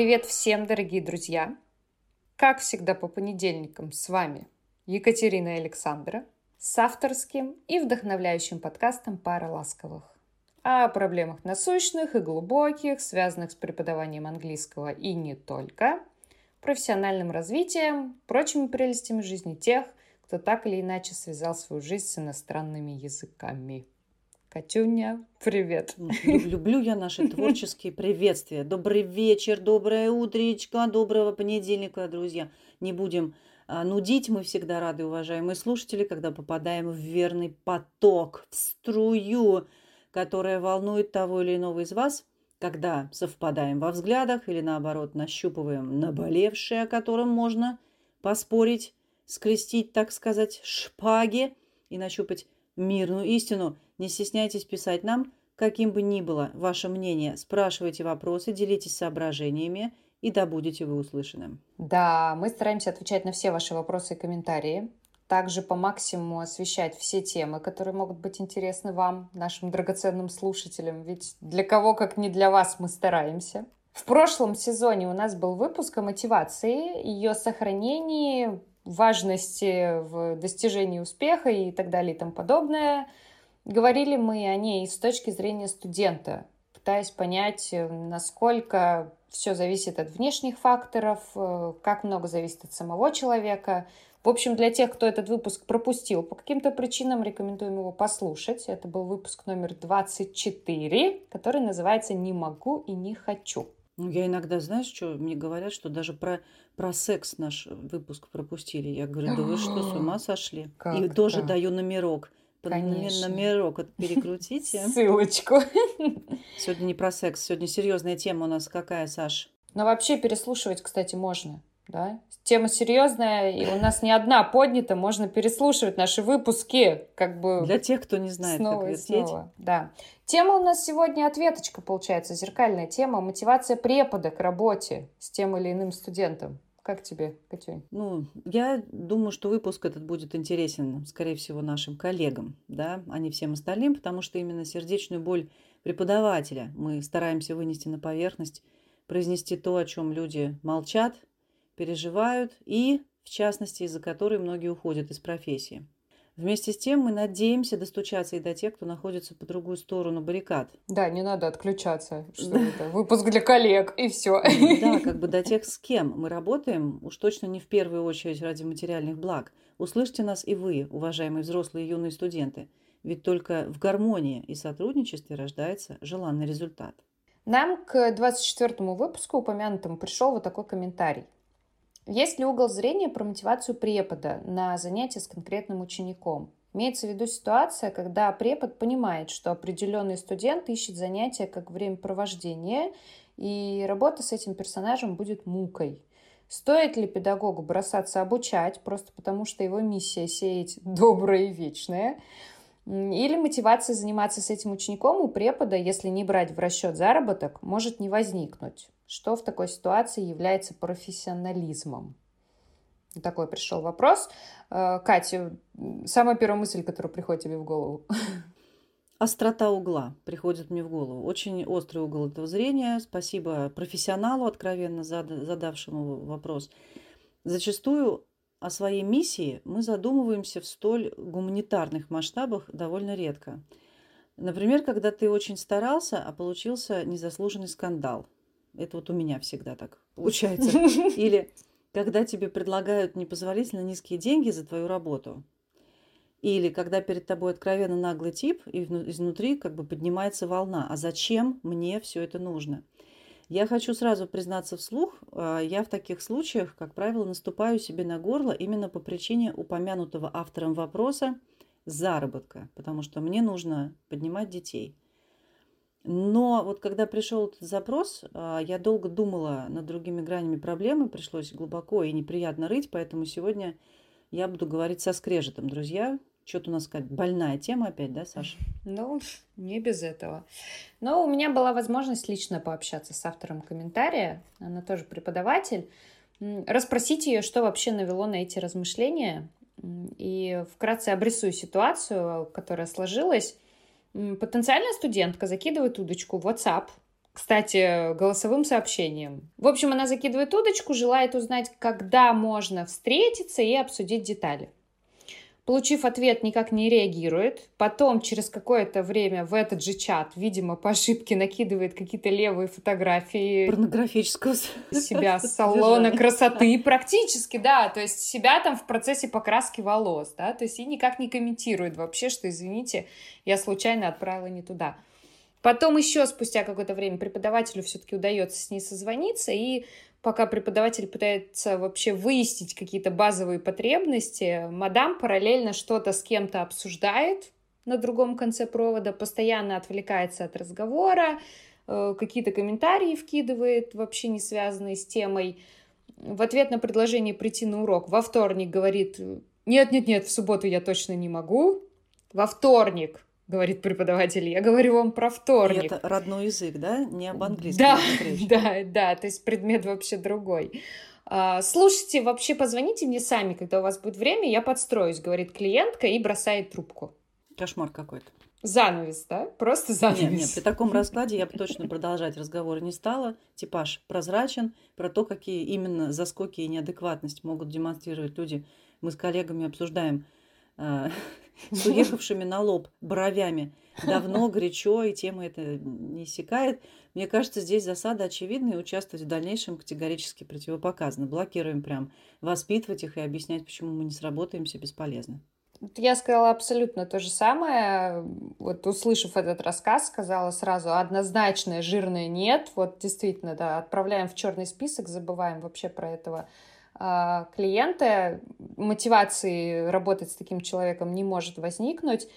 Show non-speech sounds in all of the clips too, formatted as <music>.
Привет всем, дорогие друзья! Как всегда по понедельникам с вами Екатерина Александра с авторским и вдохновляющим подкастом «Пара ласковых» о проблемах насущных и глубоких, связанных с преподаванием английского и не только, профессиональным развитием, прочими прелестями жизни тех, кто так или иначе связал свою жизнь с иностранными языками. Катюня, привет. Люблю я наши <laughs> творческие приветствия. Добрый вечер, доброе утречко, доброго понедельника, друзья. Не будем а, нудить, мы всегда рады, уважаемые слушатели, когда попадаем в верный поток, в струю, которая волнует того или иного из вас, когда совпадаем во взглядах или наоборот нащупываем наболевшее, о котором можно поспорить, скрестить, так сказать, шпаги и нащупать мирную истину – не стесняйтесь писать нам, каким бы ни было ваше мнение. Спрашивайте вопросы, делитесь соображениями, и да будете вы услышаны. Да, мы стараемся отвечать на все ваши вопросы и комментарии. Также по максимуму освещать все темы, которые могут быть интересны вам, нашим драгоценным слушателям. Ведь для кого, как не для вас, мы стараемся. В прошлом сезоне у нас был выпуск о мотивации, ее сохранении, важности в достижении успеха и так далее и тому подобное – Говорили мы о ней с точки зрения студента, пытаясь понять, э, насколько все зависит от внешних факторов, э, как много зависит от самого человека. В общем, для тех, кто этот выпуск пропустил по каким-то причинам, рекомендуем его послушать. Это был выпуск номер 24, который называется «Не могу и не хочу». Ну, я иногда, знаешь, что мне говорят, что даже про, про секс наш выпуск пропустили. Я говорю, да вы что, с ума сошли? Как и тоже даю номерок. Конечно. номерок перекрутите. <laughs> Ссылочку. <laughs> Сегодня не про секс, сегодня серьезная тема у нас какая, Саш? Но вообще переслушивать, кстати, можно. Да? Тема серьезная, и у нас не одна поднята, можно переслушивать наши выпуски, как бы... Для тех, кто не знает, снова как вертеть. Снова. Да. Тема у нас сегодня ответочка, получается, зеркальная тема, мотивация препода к работе с тем или иным студентом. Как тебе, Катюнь? Ну, я думаю, что выпуск этот будет интересен, скорее всего, нашим коллегам, да, а не всем остальным, потому что именно сердечную боль преподавателя мы стараемся вынести на поверхность, произнести то, о чем люди молчат, переживают и, в частности, из-за которой многие уходят из профессии. Вместе с тем мы надеемся достучаться и до тех, кто находится по другую сторону баррикад. Да, не надо отключаться. <laughs> Что это? Выпуск для коллег, и все. Да, <laughs> как бы до тех, с кем мы работаем, уж точно не в первую очередь ради материальных благ. Услышьте нас и вы, уважаемые взрослые и юные студенты. Ведь только в гармонии и сотрудничестве рождается желанный результат. Нам к 24 выпуску упомянутому пришел вот такой комментарий. Есть ли угол зрения про мотивацию препода на занятия с конкретным учеником? Имеется в виду ситуация, когда препод понимает, что определенный студент ищет занятия как времяпровождение, и работа с этим персонажем будет мукой. Стоит ли педагогу бросаться обучать, просто потому что его миссия сеять доброе и вечное? Или мотивация заниматься с этим учеником у препода, если не брать в расчет заработок, может не возникнуть. Что в такой ситуации является профессионализмом? Такой пришел вопрос. Э, Катя, самая первая мысль, которая приходит тебе в голову? Острота угла приходит мне в голову. Очень острый угол этого зрения. Спасибо профессионалу, откровенно задавшему вопрос. Зачастую о своей миссии мы задумываемся в столь гуманитарных масштабах довольно редко. Например, когда ты очень старался, а получился незаслуженный скандал – это вот у меня всегда так получается. <laughs> Или когда тебе предлагают непозволительно низкие деньги за твою работу. Или когда перед тобой откровенно наглый тип, и изнутри как бы поднимается волна. А зачем мне все это нужно? Я хочу сразу признаться вслух, а, я в таких случаях, как правило, наступаю себе на горло именно по причине упомянутого автором вопроса заработка, потому что мне нужно поднимать детей – но вот когда пришел этот запрос, а, я долго думала над другими гранями проблемы, пришлось глубоко и неприятно рыть, поэтому сегодня я буду говорить со скрежетом, друзья. Что-то у нас сказать больная тема опять, да, Саша? Ну, не без этого. Но у меня была возможность лично пообщаться с автором комментария, она тоже преподаватель, расспросить ее, что вообще навело на эти размышления, и вкратце обрисую ситуацию, которая сложилась. Потенциальная студентка закидывает удочку в WhatsApp кстати, голосовым сообщением. В общем, она закидывает удочку, желает узнать, когда можно встретиться и обсудить детали. Получив ответ, никак не реагирует. Потом, через какое-то время в этот же чат, видимо, по ошибке накидывает какие-то левые фотографии. Порнографического себя <laughs> с салона красоты. Практически, да. То есть себя там в процессе покраски волос, да. То есть и никак не комментирует вообще, что, извините, я случайно отправила не туда. Потом еще спустя какое-то время преподавателю все-таки удается с ней созвониться, и пока преподаватель пытается вообще выяснить какие-то базовые потребности, мадам параллельно что-то с кем-то обсуждает на другом конце провода, постоянно отвлекается от разговора, э, какие-то комментарии вкидывает, вообще не связанные с темой. В ответ на предложение прийти на урок во вторник говорит, нет-нет-нет, в субботу я точно не могу. Во вторник говорит преподаватель. Я говорю вам про вторник. И это родной язык, да? Не об английском. Да, <laughs> да, да, то есть предмет вообще другой. А, слушайте, вообще позвоните мне сами, когда у вас будет время, я подстроюсь, говорит клиентка и бросает трубку. Кошмар какой-то. Занавес, да? Просто занавес. Нет, нет, при таком <laughs> раскладе я бы точно продолжать разговор не стала. Типаж прозрачен. Про то, какие именно заскоки и неадекватность могут демонстрировать люди. Мы с коллегами обсуждаем а, <laughs> с уехавшими <laughs> на лоб бровями. Давно, горячо, и тема эта не иссякает. Мне кажется, здесь засада очевидна, и участвовать в дальнейшем категорически противопоказано. Блокируем прям. Воспитывать их и объяснять, почему мы не сработаемся, бесполезно. Я сказала абсолютно то же самое. Вот услышав этот рассказ, сказала сразу однозначное жирное нет. Вот действительно, да, отправляем в черный список, забываем вообще про этого клиента, мотивации работать с таким человеком не может возникнуть.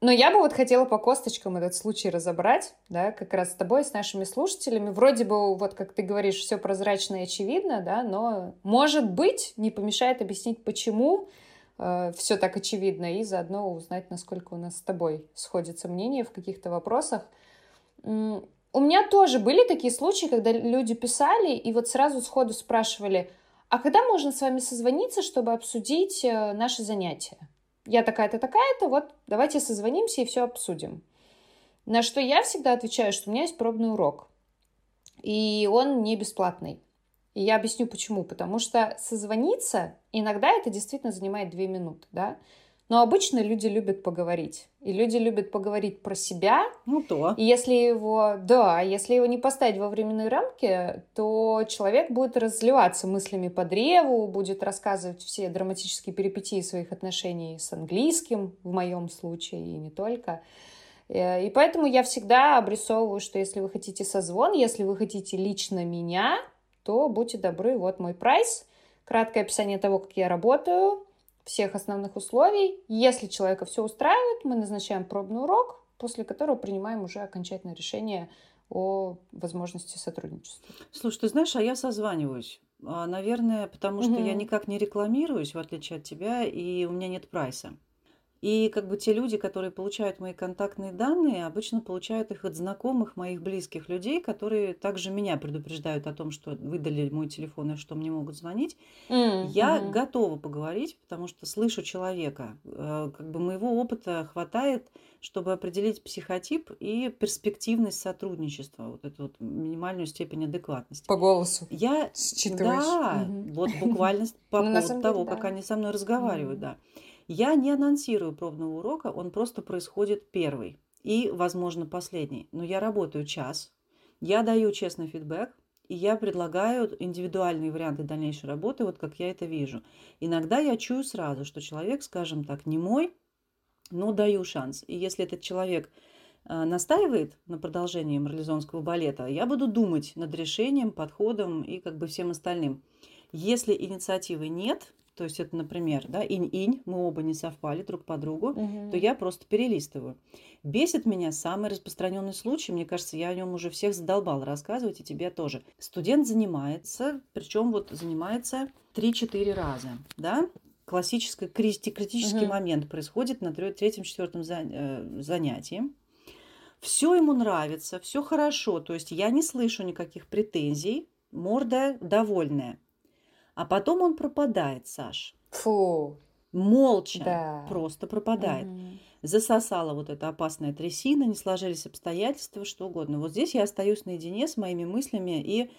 Но я бы вот хотела по косточкам этот случай разобрать, да, как раз с тобой, с нашими слушателями. Вроде бы, вот как ты говоришь, все прозрачно и очевидно, да, но, может быть, не помешает объяснить, почему э, все так очевидно, и заодно узнать, насколько у нас с тобой сходится мнение в каких-то вопросах. У меня тоже были такие случаи, когда люди писали и вот сразу сходу спрашивали, а когда можно с вами созвониться, чтобы обсудить э, наши занятия? Я такая-то, такая-то, вот давайте созвонимся и все обсудим. На что я всегда отвечаю, что у меня есть пробный урок. И он не бесплатный. И я объясню почему. Потому что созвониться иногда это действительно занимает две минуты, да. Но обычно люди любят поговорить. И люди любят поговорить про себя. Ну то. И если его, да, если его не поставить во временные рамки, то человек будет разливаться мыслями по древу, будет рассказывать все драматические перипетии своих отношений с английским, в моем случае, и не только. Э, и поэтому я всегда обрисовываю, что если вы хотите созвон, если вы хотите лично меня, то будьте добры, вот мой прайс, краткое описание того, как я работаю, всех основных условий. Если человека все устраивает, мы назначаем пробный урок, после которого принимаем уже окончательное решение о возможности сотрудничества. Слушай, ты знаешь, а я созваниваюсь. А, наверное, потому что угу. я никак не рекламируюсь, в отличие от тебя, и у меня нет прайса. И как бы те люди, которые получают мои контактные данные, обычно получают их от знакомых моих близких людей, которые также меня предупреждают о том, что выдали мой телефон и что мне могут звонить. Mm-hmm. Я готова поговорить, потому что слышу человека. Э, как бы моего опыта хватает, чтобы определить психотип и перспективность сотрудничества, вот эту вот минимальную степень адекватности. По голосу. Я считываешь. Да, mm-hmm. вот <laughs> буквально по ну, поводу того, как они со мной разговаривают, да. Я не анонсирую пробного урока, он просто происходит первый и, возможно, последний. Но я работаю час, я даю честный фидбэк, и я предлагаю индивидуальные варианты дальнейшей работы, вот как я это вижу. Иногда я чую сразу, что человек, скажем так, не мой, но даю шанс. И если этот человек э, настаивает на продолжении марлезонского балета, я буду думать над решением, подходом и как бы всем остальным. Если инициативы нет, то есть это, например, да, инь-инь, мы оба не совпали друг по другу, угу. то я просто перелистываю. Бесит меня самый распространенный случай, мне кажется, я о нем уже всех задолбала рассказывать, и тебе тоже. Студент занимается, причем вот занимается 3-4 раза, да, классический критический угу. момент происходит на третьем-четвертом э, занятии. Все ему нравится, все хорошо, то есть я не слышу никаких претензий, морда довольная. А потом он пропадает, Саш. Фу. Молча да. просто пропадает. Угу. засосала вот эта опасная трясина, не сложились обстоятельства, что угодно. Вот здесь я остаюсь наедине с моими мыслями и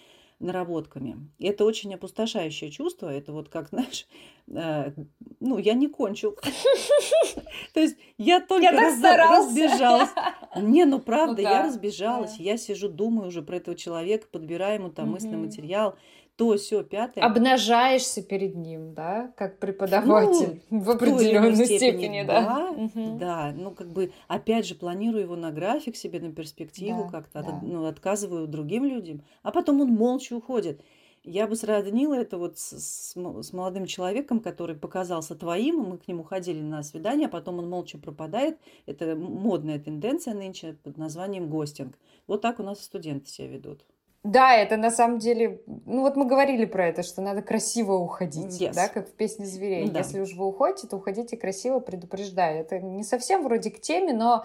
наработками. И это очень опустошающее чувство. Это вот как, <laughs> знаешь, э, ну, я не кончил. <laughs> То есть я только разбежалась. Не, ну правда, я разбежалась. Я сижу, думаю уже про этого человека, подбираю ему там мысленный материал то, все, пятое. Обнажаешься перед ним, да, как преподаватель ну, в определенной степени, степени, да. Да, угу. да, ну как бы опять же планирую его на график себе, на перспективу да, как-то, да. ну, отказываю другим людям, а потом он молча уходит. Я бы сравнила это вот с, с, с молодым человеком, который показался твоим, мы к нему ходили на свидание, а потом он молча пропадает. Это модная тенденция нынче под названием гостинг. Вот так у нас студенты себя ведут. Да, это на самом деле, ну вот мы говорили про это, что надо красиво уходить, yes. да, как в песне зверей. Да. Если уж вы уходите, то уходите красиво, предупреждая. Это не совсем вроде к теме, но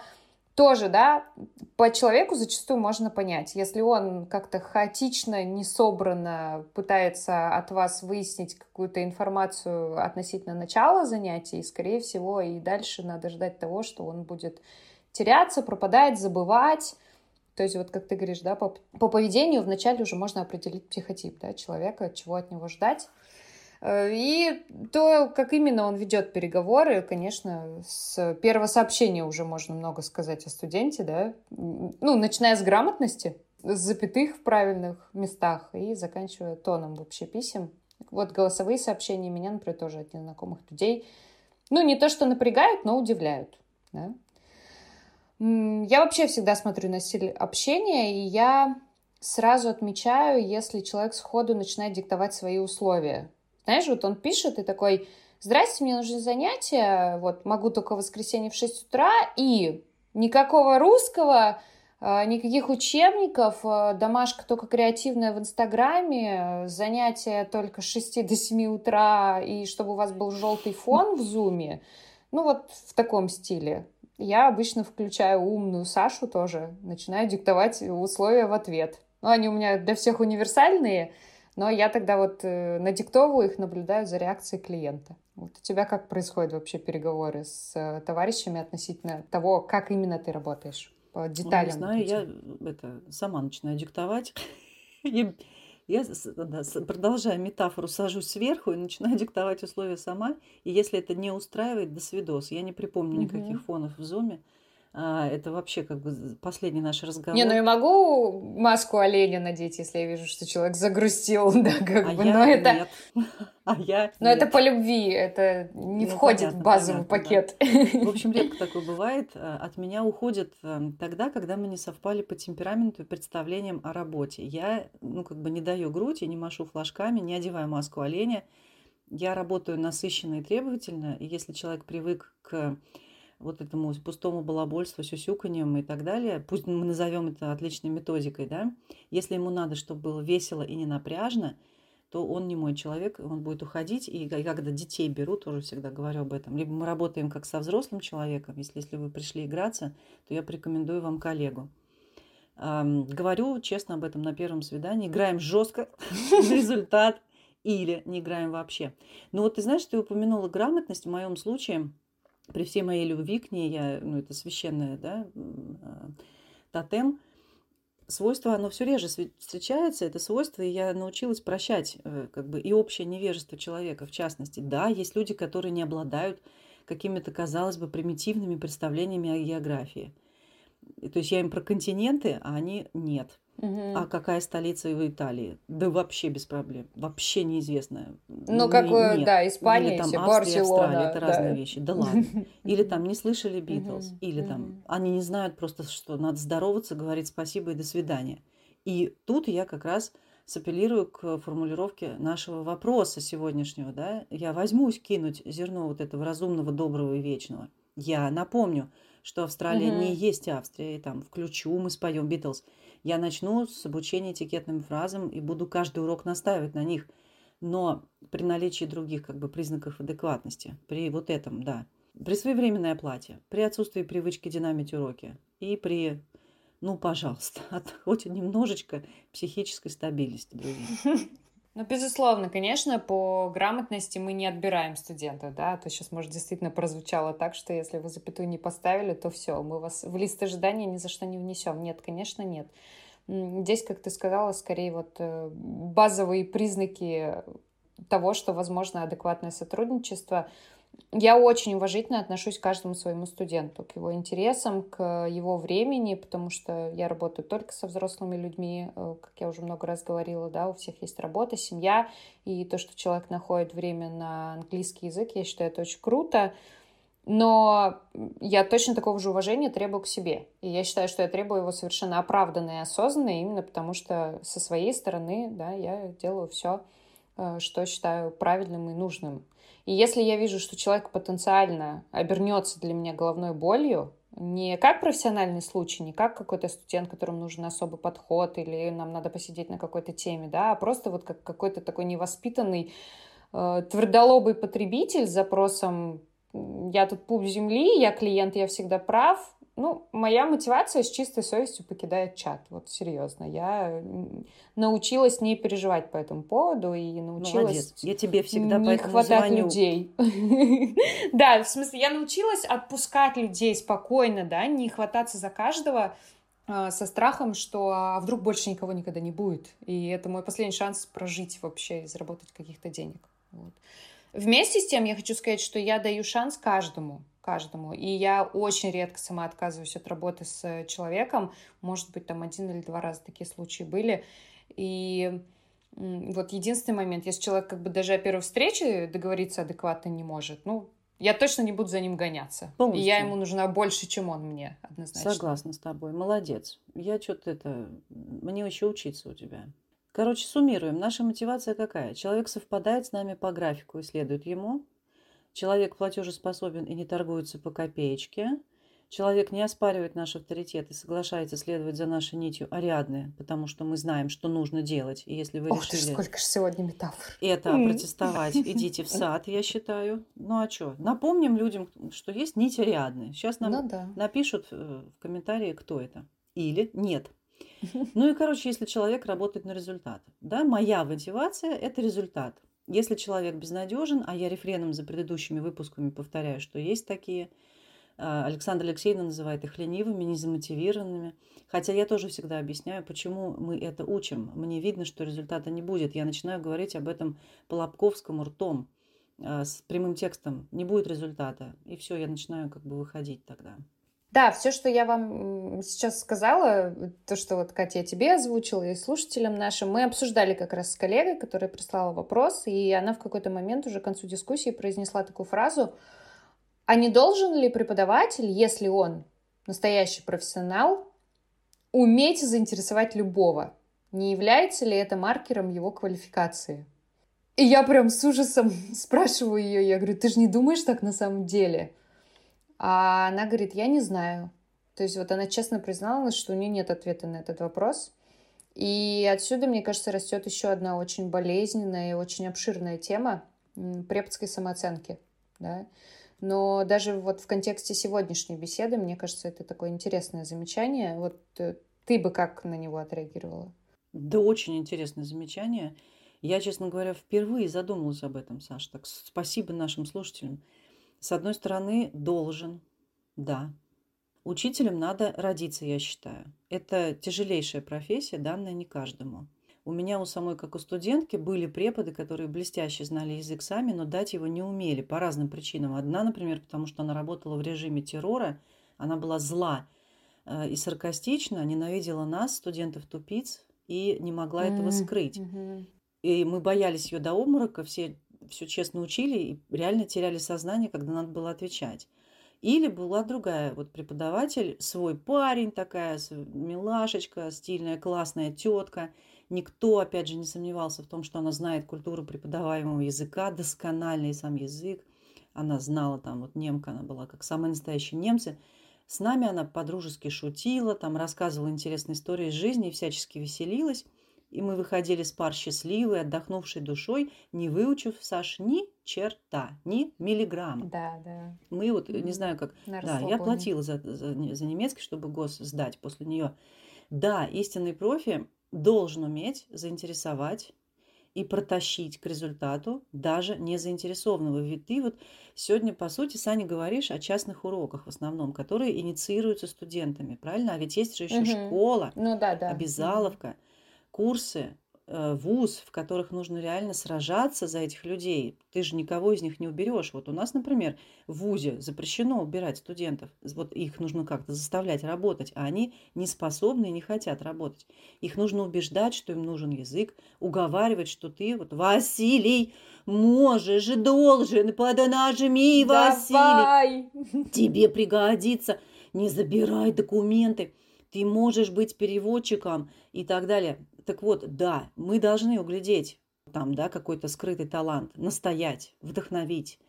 тоже, да, по человеку зачастую можно понять. Если он как-то хаотично, несобранно пытается от вас выяснить какую-то информацию относительно начала занятий, скорее всего, и дальше надо ждать того, что он будет теряться, пропадать, забывать, то есть вот как ты говоришь, да, по, по поведению вначале уже можно определить психотип да, человека, чего от него ждать. Э, и то, как именно он ведет переговоры, конечно, с первого сообщения уже можно много сказать о студенте, да, ну, начиная с грамотности, с запятых в правильных местах и заканчивая тоном вообще писем. Вот голосовые сообщения меня, например, тоже от незнакомых людей, ну, не то что напрягают, но удивляют, да. Я вообще всегда смотрю на стиль общения, и я сразу отмечаю, если человек сходу начинает диктовать свои условия. Знаешь, вот он пишет и такой, здрасте, мне нужны занятия, вот могу только в воскресенье в 6 утра, и никакого русского, а, никаких учебников, а, домашка только креативная в Инстаграме, занятия только с 6 до 7 утра, и чтобы у вас был желтый фон в Зуме. Ну вот в таком стиле. Я обычно включаю умную Сашу тоже, начинаю диктовать условия в ответ. Ну, они у меня для всех универсальные, но я тогда вот э, надиктовываю их, наблюдаю за реакцией клиента. Вот у тебя как происходят вообще переговоры с э, товарищами относительно того, как именно ты работаешь? По деталям. Ну, не знаю, я это, сама начинаю диктовать. <laughs> Я, да, продолжая метафору, сажусь сверху и начинаю <laughs> диктовать условия сама. И если это не устраивает, до свидос. Я не припомню никаких фонов в зуме. А, это вообще как бы последний наш разговор. Не, ну я могу маску оленя надеть, если я вижу, что человек загрустил, <laughs> да, как а бы, я но это... Нет. <laughs> А я Но нет. это по любви, это не ну, входит понятно, в базовый понятно, пакет. Да. В общем, <laughs> редко такое бывает. А, от меня уходит эм, тогда, когда мы не совпали по темпераменту и представлениям о работе. Я, ну, как бы не даю грудь, я не машу флажками, не одеваю маску оленя. Я работаю насыщенно и требовательно, и если человек привык к вот этому пустому балабольству, сюсюканьем и так далее, пусть мы назовем это отличной методикой, да, если ему надо, чтобы было весело и не напряжно, то он не мой человек, он будет уходить. И когда детей беру, тоже всегда говорю об этом. Либо мы работаем как со взрослым человеком, если, если вы пришли играться, то я порекомендую вам коллегу. Эм, говорю честно об этом на первом свидании. Играем жестко, результат, или не играем вообще. Но вот ты знаешь, ты упомянула грамотность в моем случае – при всей моей любви к ней, я, ну, это священное, да, а, тотем, свойство, оно все реже встречается, это свойство, и я научилась прощать э, как бы и общее невежество человека, в частности. Да, есть люди, которые не обладают какими-то, казалось бы, примитивными представлениями о географии. То есть я им про континенты, а они нет. Угу. А какая столица в Италии? Да вообще без проблем. Вообще неизвестная. Ну, как, нет. да, Испания, Или там Австрия, Барселона, Австралия, это да. разные вещи. Да ладно. <laughs> Или там не слышали Битлз. Или там они не знают просто, что надо здороваться, говорить спасибо и до свидания. И тут я как раз сапеллирую к формулировке нашего вопроса сегодняшнего. Да? Я возьмусь кинуть зерно вот этого разумного, доброго и вечного. Я напомню, что Австралия угу. не есть Австрия. И там включу, мы споем Битлз. Я начну с обучения этикетным фразам и буду каждый урок настаивать на них. Но при наличии других как бы признаков адекватности, при вот этом, да, при своевременной оплате, при отсутствии привычки динамить уроки и при, ну, пожалуйста, от, <laughs> хоть немножечко психической стабильности, друзья. <laughs> Ну, безусловно, конечно, по грамотности мы не отбираем студентов, да, а то сейчас, может, действительно прозвучало так, что если вы запятую не поставили, то все, мы вас в лист ожидания ни за что не внесем. Нет, конечно, нет. Здесь, как ты сказала, скорее вот э, базовые признаки того, что возможно адекватное сотрудничество — я очень уважительно отношусь к каждому своему студенту, к его интересам, к его времени, потому что я работаю только со взрослыми людьми, э, как я уже много раз говорила, да, у всех есть работа, семья, и то, что человек находит время на английский язык, я считаю, это очень круто, но я точно такого же уважения требую к себе. И я считаю, что я требую его совершенно оправданно и осознанно, именно потому что со своей стороны, да, я делаю все, э, что считаю правильным и нужным. И если я вижу, что человек потенциально обернется для меня головной болью, не как профессиональный случай, не как какой-то студент, которому нужен особый подход или нам надо посидеть на какой-то теме, да, а просто вот как какой-то такой невоспитанный э, твердолобый потребитель с запросом «я тут пуп земли, я клиент, я всегда прав», ну, моя мотивация с чистой совестью покидает чат. Вот серьезно. Я научилась не переживать по этому поводу и научилась... Молодец. Я тебе всегда не хватать звоню. людей. <laughs> Да, в смысле, я научилась отпускать людей спокойно, да, не хвататься за каждого а, со страхом, что а вдруг больше никого никогда не будет. И это мой последний шанс прожить вообще и заработать каких-то денег. Вот. Вместе с тем я хочу сказать, что я даю шанс каждому каждому. И я очень редко сама отказываюсь от работы с человеком. Может быть, там один или два раза такие случаи были. И вот единственный момент, если человек как бы даже о первой встрече договориться адекватно не может, ну, я точно не буду за ним гоняться. Полностью. И я ему нужна больше, чем он мне, однозначно. Согласна с тобой. Молодец. Я что-то это... Мне еще учиться у тебя. Короче, суммируем. Наша мотивация какая? Человек совпадает с нами по графику и следует ему. Человек платежеспособен и не торгуется по копеечке. Человек не оспаривает наш авторитет и соглашается следовать за нашей нитью Ариадны, потому что мы знаем, что нужно делать. И если вы Ох решили... Ты, сколько же сегодня метафор. Это протестовать, <laughs> идите в сад, я считаю. Ну а что? Напомним людям, что есть нить Ариадны. Сейчас нам ну, да. напишут э, в комментарии, кто это. Или нет. <laughs> Ну и, короче, если человек работает на результат. Да, моя мотивация – это результат. Если человек безнадежен, а я рефреном за предыдущими выпусками повторяю, что есть такие, а, Александр Алексеевна называет их ленивыми, незамотивированными. Хотя я тоже всегда объясняю, почему мы это учим. Мне видно, что результата не будет. Я начинаю говорить об этом по Лобковскому ртом, а, с прямым текстом. Не будет результата. И все, я начинаю как бы выходить тогда. Да, все, что я вам сейчас сказала, то, что вот Катя тебе озвучила и слушателям нашим, мы обсуждали как раз с коллегой, которая прислала вопрос, и она в какой-то момент уже к концу дискуссии произнесла такую фразу, а не должен ли преподаватель, если он настоящий профессионал, уметь заинтересовать любого? Не является ли это маркером его квалификации? И я прям с ужасом <laughs> спрашиваю ее, я говорю, ты же не думаешь так на самом деле? А она говорит, я не знаю. То есть вот она честно призналась, что у нее нет ответа на этот вопрос. И отсюда, мне кажется, растет еще одна очень болезненная и очень обширная тема преподской самооценки. Да? Но даже вот в контексте сегодняшней беседы, мне кажется, это такое интересное замечание. Вот э, ты бы как на него отреагировала? Да, очень интересное замечание. Я, честно говоря, впервые задумалась об этом, Саша. Так спасибо нашим слушателям. С одной стороны, должен, да. Учителем надо родиться, я считаю. Это тяжелейшая профессия, данная не каждому. У меня у самой, как у студентки, были преподы, которые блестяще знали язык сами, но дать его не умели по разным причинам. Одна, например, потому что она работала в режиме террора, она была зла э, и саркастична, ненавидела нас, студентов-тупиц, и не могла этого скрыть. И мы боялись ее до обморока, все все честно учили и реально теряли сознание, когда надо было отвечать. Или была другая вот преподаватель, свой парень такая, милашечка, стильная, классная тетка. Никто, опять же, не сомневался в том, что она знает культуру преподаваемого языка, доскональный сам язык. Она знала там, вот немка она была, как самые настоящие немцы. С нами она подружески шутила, там рассказывала интересные истории из жизни и всячески веселилась. И мы выходили с пар счастливые, отдохнувшей душой, не выучив, Саш, ни черта, ни миллиграмма. Да, да. Мы вот, не знаю как... На да, я платила за, за, за немецкий, чтобы гос сдать после нее. Да, истинный профи должен уметь заинтересовать и протащить к результату даже не заинтересованного. Ведь ты вот сегодня, по сути, Саня, говоришь о частных уроках в основном, которые инициируются студентами, правильно? А ведь есть же еще Мгм. школа, Ну да, да. Обязаловка, курсы, э, вуз, в которых нужно реально сражаться за этих людей. Ты же никого из них не уберешь. Вот у нас, например, в ВУЗе запрещено убирать студентов. Вот их нужно как-то заставлять работать, а они не способны и не хотят работать. Их нужно убеждать, что им нужен язык, уговаривать, что ты, вот, Василий, можешь, должен, поднажми, Василий Давай! тебе пригодится, не забирай документы, ты можешь быть переводчиком и так далее. Так вот, да, мы должны углядеть там, да, какой-то скрытый талант, настоять, вдохновить.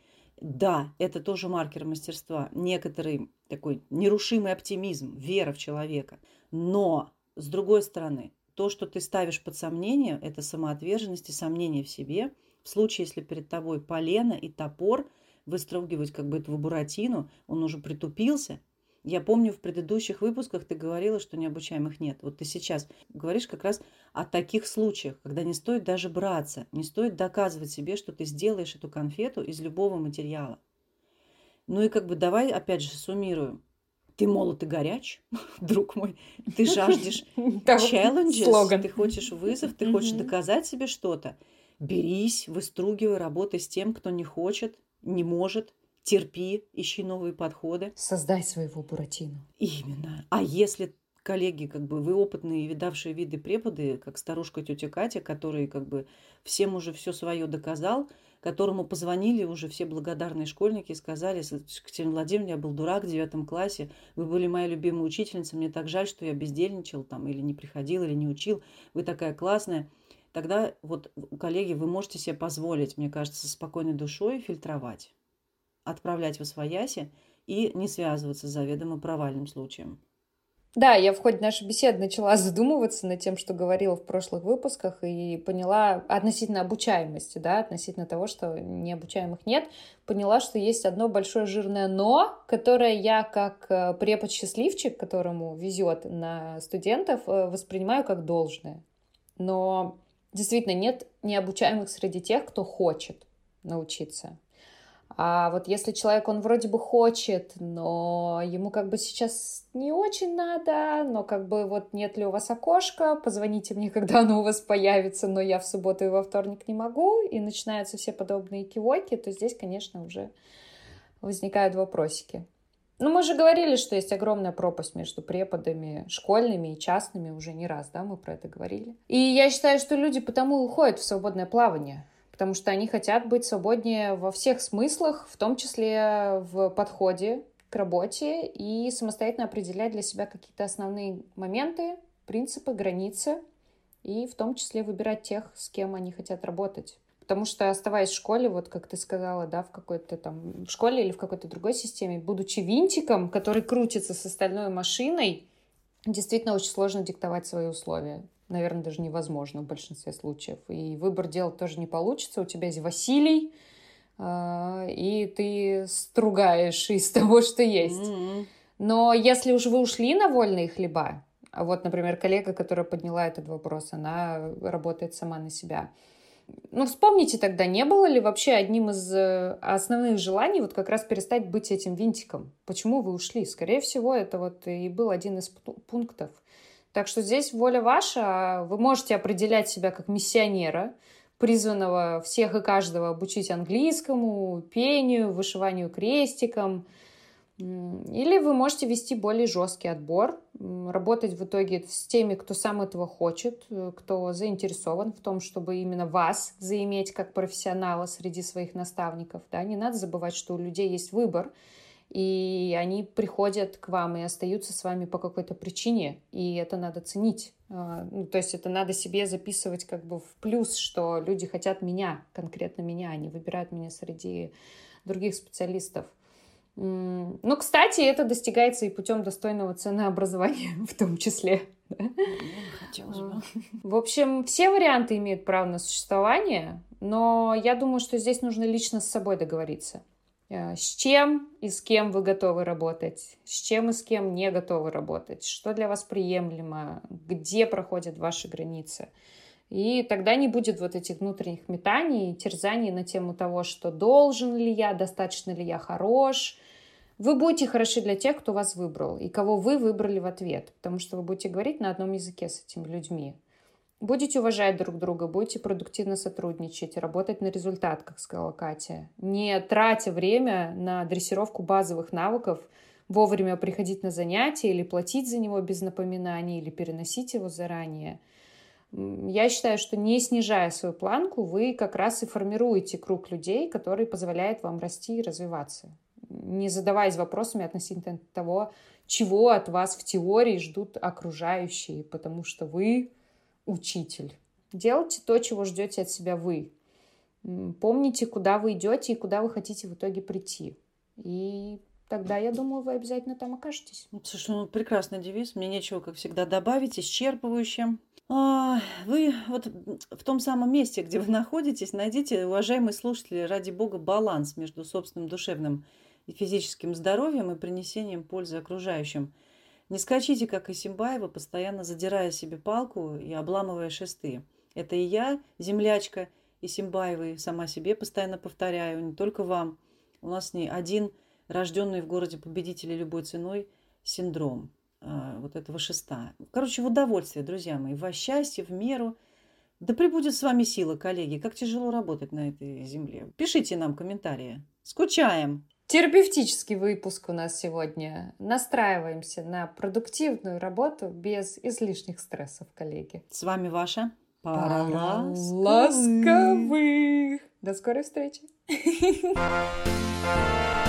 Да, это тоже маркер мастерства, некоторый такой нерушимый оптимизм, вера в человека. Но, с другой стороны, то, что ты ставишь под сомнение, это самоотверженность и сомнение в себе. В случае, если перед тобой полено и топор, выстругивать как бы этого буратино, он уже притупился. Я помню, в предыдущих выпусках ты говорила, что необучаемых нет. Вот ты сейчас говоришь как раз о таких случаях, когда не стоит даже браться, не стоит доказывать себе, что ты сделаешь эту конфету из любого материала. Ну и как бы давай опять же суммируем. Ты молод и горяч, <laughs> друг мой. Ты жаждешь <laughs> слоган. ты хочешь вызов, ты хочешь доказать себе что-то. Берись, выстругивай, работай с тем, кто не хочет, не может. Терпи, ищи новые подходы. Создай своего Буратино. Именно. А если коллеги, как бы вы опытные, видавшие виды преподы, как старушка тетя Катя, который как бы всем уже все свое доказал, которому позвонили уже все благодарные школьники и сказали, «С- Екатерина Владимировна, я был дурак в девятом классе, вы были моя любимая учительница, мне так жаль, что я бездельничал там или не приходил, или не учил, вы такая классная. Тогда вот, коллеги, вы можете себе позволить, мне кажется, со спокойной душой фильтровать, отправлять в освояси и не связываться с заведомо провальным случаем. Да, я в ходе нашей беседы начала <laughs> задумываться над тем, что говорила в прошлых выпусках, и поняла относительно обучаемости, да, относительно того, что необучаемых нет, поняла, что есть одно большое жирное «но», которое я как э, препод-счастливчик, которому везет на студентов, э, воспринимаю как должное. Но действительно нет необучаемых среди тех, кто хочет научиться. А вот если человек, он вроде бы хочет, но ему как бы сейчас не очень надо, но как бы вот нет ли у вас окошка, позвоните мне, <laughs> когда оно у вас появится, но я в субботу и во вторник не могу, и начинаются все подобные кивоки, то здесь, конечно, уже возникают вопросики. Ну, мы же говорили, что есть огромная пропасть между преподами школьными и частными уже не раз, да, мы про это говорили. И я считаю, что люди потому и уходят в свободное плавание, потому что они хотят быть свободнее во всех смыслах, в том числе в подходе к работе и самостоятельно определять для себя какие-то основные моменты, принципы, границы, и в том числе выбирать тех, с кем они хотят работать. Потому что, оставаясь в школе, вот как ты сказала, да, в какой-то там в школе или в какой-то другой системе, будучи винтиком, который крутится с остальной машиной, действительно очень сложно диктовать свои условия. Наверное, даже невозможно в большинстве случаев. И выбор делать тоже не получится. У тебя есть Василий, а, и ты стругаешь из <laughs> того, что есть. М-м. Но если уж вы ушли на вольные хлеба, а вот, например, коллега, которая подняла этот вопрос, она работает сама на себя. Ну, вспомните тогда, не было ли вообще одним из э, основных желаний вот как раз перестать быть этим винтиком? Почему вы ушли? Скорее всего, это вот и был один из пу- пунктов. Так что здесь воля ваша. Вы можете определять себя как миссионера, призванного всех и каждого обучить английскому, пению, вышиванию крестиком. Или вы можете вести более жесткий отбор, работать в итоге с теми, кто сам этого хочет, э, кто заинтересован в том, чтобы именно вас заиметь как профессионала среди своих наставников. Да? Не надо забывать, что у людей есть выбор, и они приходят к вам и остаются с вами по какой-то причине, и это надо ценить. А, Ну, то есть это надо себе записывать как бы в плюс, что люди хотят меня, конкретно меня, они выбирают меня среди других специалистов. Ну, кстати, это достигается и путем достойного ценообразования <laughs> в том числе. бы. В общем, все варианты имеют право на существование, но я думаю, что здесь нужно лично с собой договориться. Э, С чем и с кем вы готовы работать, с чем и с кем не готовы работать, что для вас приемлемо, где проходят ваши границы. И тогда не будет вот этих внутренних метаний, терзаний на тему того, что должен ли я, достаточно ли я хорош. Вы будете хороши для тех, кто вас выбрал, и кого вы выбрали в ответ, потому что вы будете говорить на одном языке с этими людьми. Будете уважать друг друга, будете продуктивно сотрудничать, работать на результат, как сказала Катя. Не тратя время на дрессировку базовых навыков, вовремя приходить на занятия или платить за него без напоминаний, или переносить его заранее. Я считаю, что не снижая свою планку, вы как раз и формируете круг людей, который позволяет вам расти и развиваться, не задаваясь вопросами относительно того, чего от вас в теории ждут окружающие, потому что вы учитель. Делайте то, чего ждете от себя вы. Помните, куда вы идете и куда вы хотите в итоге прийти. И тогда, я думаю, вы обязательно там окажетесь. Слушай, ну прекрасный девиз. Мне нечего, как всегда, добавить, исчерпывающе. А, вы вот в том самом месте, где вы находитесь, найдите, уважаемые слушатели, ради бога, баланс между собственным душевным и физическим здоровьем и принесением пользы окружающим – не скачите, как и Симбаева, постоянно задирая себе палку и обламывая шесты. Это и я, землячка, и Симбаевой сама себе постоянно повторяю, не только вам. У нас не один рожденный в городе победителей любой ценой синдром а, вот этого шеста. Короче, в удовольствие, друзья мои, во счастье, в меру. Да прибудет с вами сила, коллеги. Как тяжело работать на этой земле. Пишите нам комментарии. Скучаем. Терапевтический выпуск у нас сегодня. Настраиваемся на продуктивную работу без излишних стрессов, коллеги. С вами ваша пара ласковых. До скорой встречи. <laughs>